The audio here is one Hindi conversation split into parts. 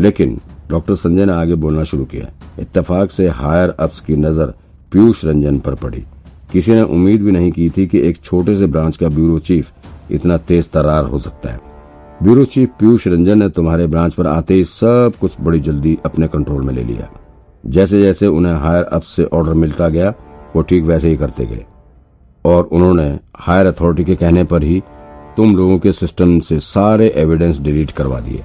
लेकिन डॉक्टर संजय ने आगे बोलना शुरू किया। इत्तेफाक से हायर अप्स की नज़र पीयूष रंजन पर पड़ी। किसी ने उम्मीद भी नहीं की थी कि एक छोटे से ब्रांच का ब्यूरो चीफ इतना तेज तरार हो सकता है। ब्यूरो चीफ पीयूष रंजन ने तुम्हारे ब्रांच पर आते ही सब कुछ बड़ी जल्दी अपने कंट्रोल में ले लिया। जैसे जैसे उन्हें हायर अप से ऑर्डर मिलता गया, वो ठीक वैसे ही करते गए। और उन्होंने हायर अथॉरिटी के कहने पर ही तुम लोगों के सिस्टम से सारे एविडेंस डिलीट करवा दिए।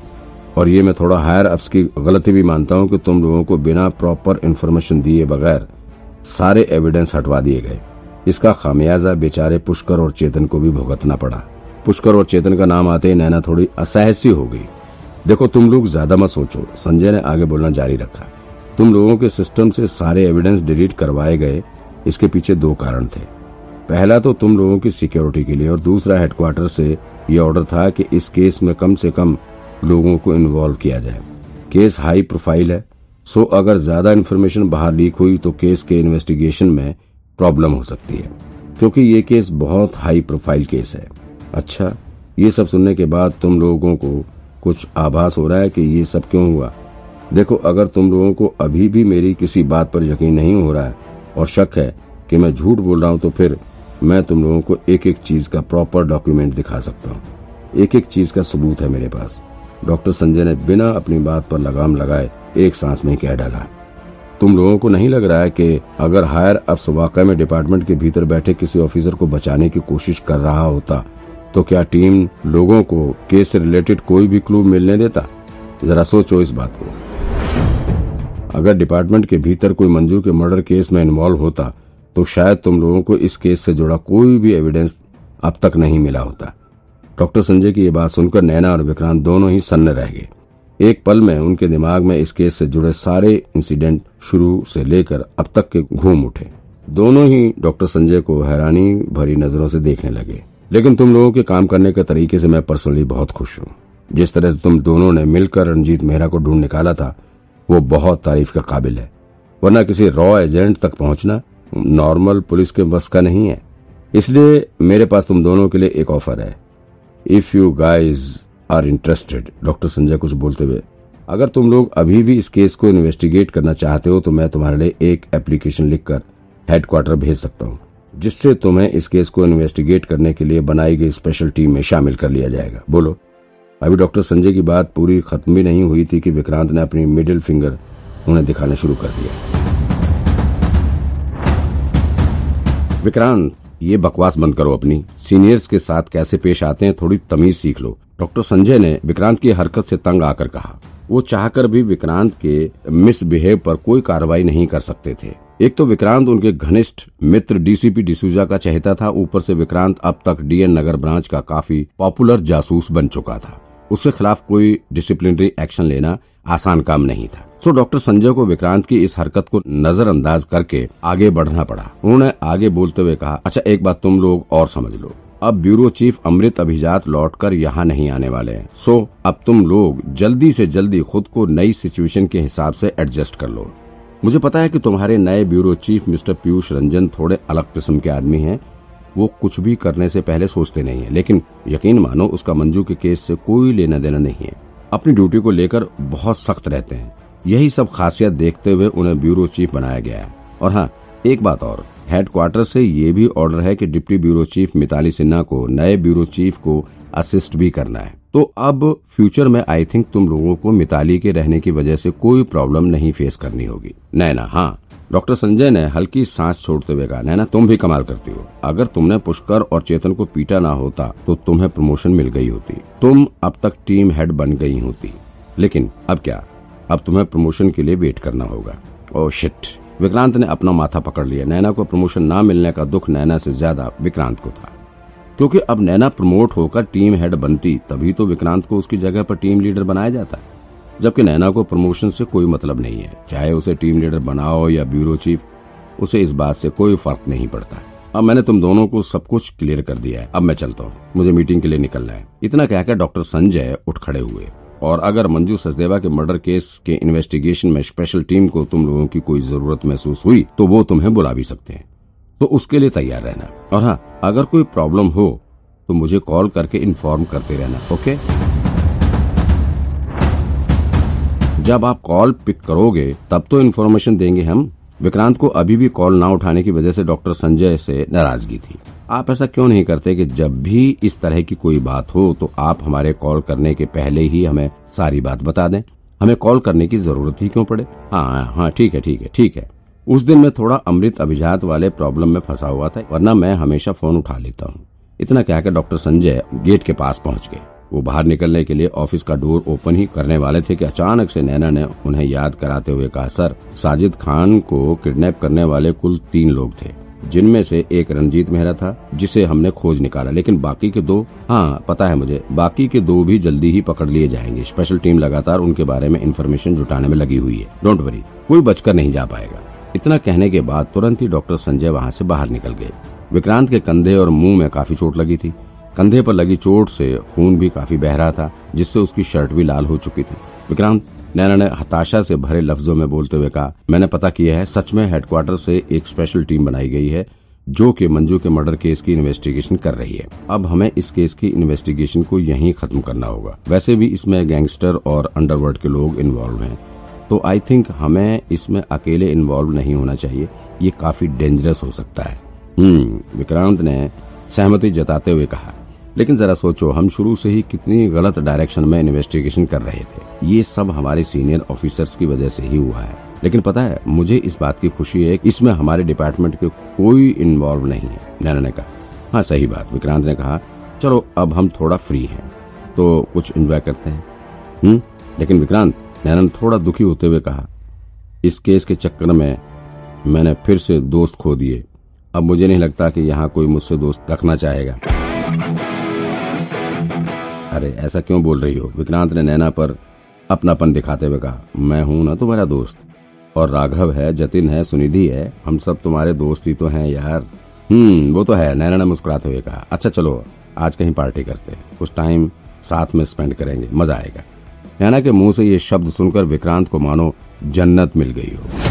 और ये मैं थोड़ा हायर अप्स की गलती भी मानता हूँ कि तुम लोगों को बिना प्रॉपर इन्फॉर्मेशन दिए बगैर सारे एविडेंस हटवा दिए गए। इसका खामियाजा बेचारे पुष्कर और चेतन को भी भुगतना पड़ा। पुष्कर और चेतन का नाम आते ही नैना थोड़ी असहसी हो गई। देखो, तुम लोग ज़्यादा मत सोचो। संजय ने आगे बोलना जारी रखा। तुम लोगों के सिस्टम से सारे एविडेंस डिलीट करवाए गए, इसके पीछे दो कारण थे। पहला तो तुम लोगों की सिक्योरिटी के लिए और दूसरा हेडक्वार्टर से यह ऑर्डर था कि इस केस में कम से कम लोगों को इन्वॉल्व किया जाए। केस हाई प्रोफ़ाइल है सो अगर ज़्यादा इन्फॉर्मेशन बाहर लीक हुई तो केस के इन्वेस्टिगेशन में प्रॉब्लम हो सकती है, क्योंकि ये केस बहुत हाई प्रोफ़ाइल केस है। अच्छा ये सब सुनने के बाद तुम लोगों को कुछ आभास हो रहा है कि ये सब क्यों हुआ? देखो, अगर तुम लोगों को अभी भी मेरी किसी बात पर यकीन नहीं हो रहा है और शक है कि मैं झूठ बोल रहा हूँ तो फिर मैं तुम लोगों को एक एक चीज़ का प्रॉपर डॉक्यूमेंट दिखा सकता हूँ। एक एक चीज़ का सबूत है मेरे पास। डॉक्टर संजय ने बिना अपनी बात पर लगाम लगाए एक सांस में कह डाला, तुम लोगों को नहीं लग रहा है कि अगर हायर अफ्स वाकई में डिपार्टमेंट के भीतर बैठे किसी ऑफिसर को बचाने की कोशिश कर रहा होता तो क्या टीम लोगों को केस से रिलेटेड कोई भी क्लू मिलने देता? जरा सोचो इस बात को। अगर डिपार्टमेंट के भीतर कोई मंजू के मर्डर केस में इन्वॉल्व होता तो शायद तुम लोगों को इस केस से जुड़ा कोई भी एविडेंस अब तक नहीं मिला होता। डॉक्टर संजय की ये बात सुनकर नैना और विक्रांत दोनों ही सन्न रह गए। एक पल में उनके दिमाग में इस केस से जुड़े सारे इंसिडेंट शुरू से लेकर अब तक के घूम उठे। दोनों ही डॉक्टर संजय को हैरानी भरी नज़रों से देखने लगे। लेकिन तुम लोगों के काम करने के तरीके से मैं पर्सनली बहुत खुश हूँ। जिस तरह से तुम दोनों ने मिलकर रणजीत मेहरा को ढूंढ निकाला था, वो बहुत तारीफ़ का काबिल है। वरना किसी रॉ एजेंट तक पहुँचना नॉर्मल पुलिस के बस का नहीं है। इसलिए मेरे पास तुम दोनों के लिए एक ऑफ़र है। If you guys are interested doctor Sanjay कुछ बोलते हुए, अगर तुम लोग अभी भी इस केस को इन्वेस्टिगेट करना चाहते हो तो मैं तुम्हारे लिए एक एप्लीकेशन लिखकर हेडक्वार्टर भेज सकता हूँ, जिससे तुम्हें इस केस को इन्वेस्टिगेट करने के लिए बनाई गई स्पेशल टीम में शामिल कर लिया जाएगा। बोलो। अभी डॉक्टर संजय की बात पूरी खत्म भी नहीं हुई थी कि विक्रांत ने अपनी मिडिल फिंगर उन्हें दिखाना शुरू कर दिया। विक्रांत ये बकवास बंद करो अपनी। सीनियर्स के साथ कैसे पेश आते हैं, थोड़ी तमीज सीख लो। डॉक्टर संजय ने विक्रांत की हरकत से तंग आकर कहा। वो चाहकर भी विक्रांत के मिसबिहेव पर कोई कार्रवाई नहीं कर सकते थे। एक तो विक्रांत उनके घनिष्ठ मित्र डीसीपी डिसूजा का चहेता था। ऊपर से विक्रांत अब तक डीएन नगर ब्रांच का काफ़ी पॉपुलर जासूस बन चुका था। उसके खिलाफ कोई डिसिप्लिनरी एक्शन लेना आसान काम नहीं था। सो डॉक्टर संजय को विक्रांत की इस हरकत को नजरअंदाज करके आगे बढ़ना पड़ा। उन्होंने आगे बोलते हुए कहा अच्छा एक बात तुम लोग और समझ लो। अब ब्यूरो चीफ अमृत अभिजात लौटकर यहाँ नहीं आने वाले हैं। सो अब तुम लोग जल्दी से जल्दी खुद को नई सिचुएशन के हिसाब से एडजस्ट कर लो। मुझे पता है कि तुम्हारे नए bureau chief mister Piyush Ranjan थोड़े अलग किस्म के आदमी हैं। वो कुछ भी करने से पहले सोचते नहीं है। लेकिन यकीन मानो, उसका मंजू के केस से कोई लेना देना नहीं है। अपनी ड्यूटी को लेकर बहुत सख्त रहते हैं। यही सब खासियत देखते हुए उन्हें ब्यूरो चीफ बनाया गया है। और हाँ एक बात और। हेडक्वार्टर से ये भी ऑर्डर है कि deputy bureau chief Mitali Sinha को नए ब्यूरो चीफ को असिस्ट भी करना है। तो अब फ्यूचर में आई थिंक तुम लोगों को मिताली के रहने की वजह से कोई प्रॉब्लम नहीं फेस करनी होगी। नैना हाँ डॉक्टर संजय ने हल्की सांस छोड़ते हुए कहा, नैना, तुम भी कमाल करती हो। अगर तुमने पुष्कर और चेतन को पीटा ना होता तो तुम्हें प्रमोशन मिल गई होती। तुम अब तक टीम हेड बन गई होती। लेकिन अब क्या? अब तुम्हें प्रमोशन के लिए वेट करना होगा। ओ शिट विक्रांत ने अपना माथा पकड़ लिया। नैना को प्रमोशन ना मिलने का दुख नैना से ज़्यादा विक्रांत को था। क्योंकि अब नैना प्रमोट होकर टीम हेड बनती, तभी तो विक्रांत को उसकी जगह पर टीम लीडर बनाया जाता। है जबकि नैना को प्रमोशन से कोई मतलब नहीं है। चाहे उसे टीम लीडर बनाओ या ब्यूरो चीफ, उसे इस बात से कोई फ़र्क नहीं पड़ता। अब मैंने तुम दोनों को सब कुछ क्लियर कर दिया है। अब मैं चलता हूँ। मुझे मीटिंग के लिए निकलना है। इतना कहकर डॉक्टर संजय उठ खड़े हुए। और अगर मंजू सचदेवा के मर्डर केस के इन्वेस्टिगेशन में स्पेशल टीम को तुम लोगों की कोई ज़रूरत महसूस हुई तो वो तुम्हें बुला भी सकते हैं। तो उसके लिए तैयार रहना। और हाँ अगर कोई प्रॉब्लम हो तो मुझे कॉल करके इन्फॉर्म करते रहना ओके जब आप कॉल पिक करोगे, तब तो इन्फॉर्मेशन देंगे हम। विक्रांत को अभी भी कॉल ना उठाने की वजह से डॉक्टर संजय से नाराज़गी थी। आप ऐसा क्यों नहीं करते कि जब भी इस तरह की कोई बात हो तो आप हमारे कॉल करने के पहले ही हमें सारी बात बता दें? हमें कॉल करने की ज़रूरत ही क्यों पड़े? हाँ हाँ ठीक है ठीक है ठीक है। उस दिन मैं थोड़ा अमृत अभिजात वाले प्रॉब्लम में फंसा हुआ था, वरना मैं हमेशा फ़ोन उठा लेता हूँ। इतना कहकर डॉक्टर संजय गेट के पास पहुँच गए। वो बाहर निकलने के लिए ऑफ़िस का डोर ओपन ही करने वाले थे कि अचानक से नैना ने उन्हें याद कराते हुए कहा, सर, साजिद खान को किडनैप करने वाले कुल तीन लोग थे। जिनमें से एक रंजीत मेहरा था, जिसे हमने खोज निकाला। लेकिन बाकी के दो हाँ पता है मुझे, बाकी के दो भी जल्दी ही पकड़ लिए जाएँगे। स्पेशल टीम लगातार उनके बारे में इन्फॉर्मेशन जुटाने में लगी हुई है। डोंट वरी, कोई बचकर नहीं जा पाएगा। इतना कहने के बाद तुरंत ही डॉक्टर संजय वहाँ से बाहर निकल गए। विक्रांत के कंधे और मुँह में काफ़ी चोट लगी थी। कंधे पर लगी चोट से खून भी काफ़ी बह रहा था, जिससे उसकी शर्ट भी लाल हो चुकी थी। विक्रांत नैना ने हताशा से भरे लफ्जों में बोलते हुए कहा, मैंने पता किया है, सच में हेडक्वार्टर से एक स्पेशल टीम बनाई गई है, जो कि मंजू के मर्डर केस की इन्वेस्टिगेशन कर रही है। अब हमें इस केस की इन्वेस्टिगेशन को यहीं खत्म करना होगा। वैसे भी इसमें गैंगस्टर और अंडरवर्ल्ड के लोग इन्वॉल्व हैं। तो आई थिंक हमें इसमें अकेले इन्वॉल्व नहीं होना चाहिए। ये काफ़ी डेंजरस हो सकता है। हम्म विक्रांत ने सहमति जताते हुए कहा लेकिन जरा सोचो, हम शुरू से ही कितनी गलत डायरेक्शन में इन्वेस्टिगेशन कर रहे थे। ये सब हमारे सीनियर ऑफिसर्स की वजह से ही हुआ है। लेकिन पता है, मुझे इस बात की खुशी है कि इसमें हमारे डिपार्टमेंट के कोई इन्वॉल्व नहीं है, नैना ने कहा। हाँ सही बात, विक्रांत ने कहा। चलो, अब हम थोड़ा फ्री हैं तो कुछ एंजॉय करते हैं। हम्म लेकिन विक्रांत, नैना ने थोड़ा दुखी होते हुए कहा, इस केस के चक्कर में मैंने फिर से दोस्त खो दिए। अब मुझे नहीं लगता कि यहाँ कोई मुझसे दोस्त रखना चाहेगा। अरे, ऐसा क्यों बोल रही हो? विक्रांत ने नैना पर अपनापन दिखाते हुए कहा, मैं हूँ ना तुम्हारा दोस्त, और राघव है, जतिन है, सुनिधि है, हम सब तुम्हारे दोस्त ही तो हैं यार। हम्म वो तो है, नैना ने मुस्कुराते हुए कहा। अच्छा चलो, आज कहीं पार्टी करते हैं। कुछ टाइम साथ में स्पेंड करेंगे, मज़ा आएगा। नैना के मुँह से ये शब्द सुनकर विक्रांत को मानो जन्नत मिल गई हो।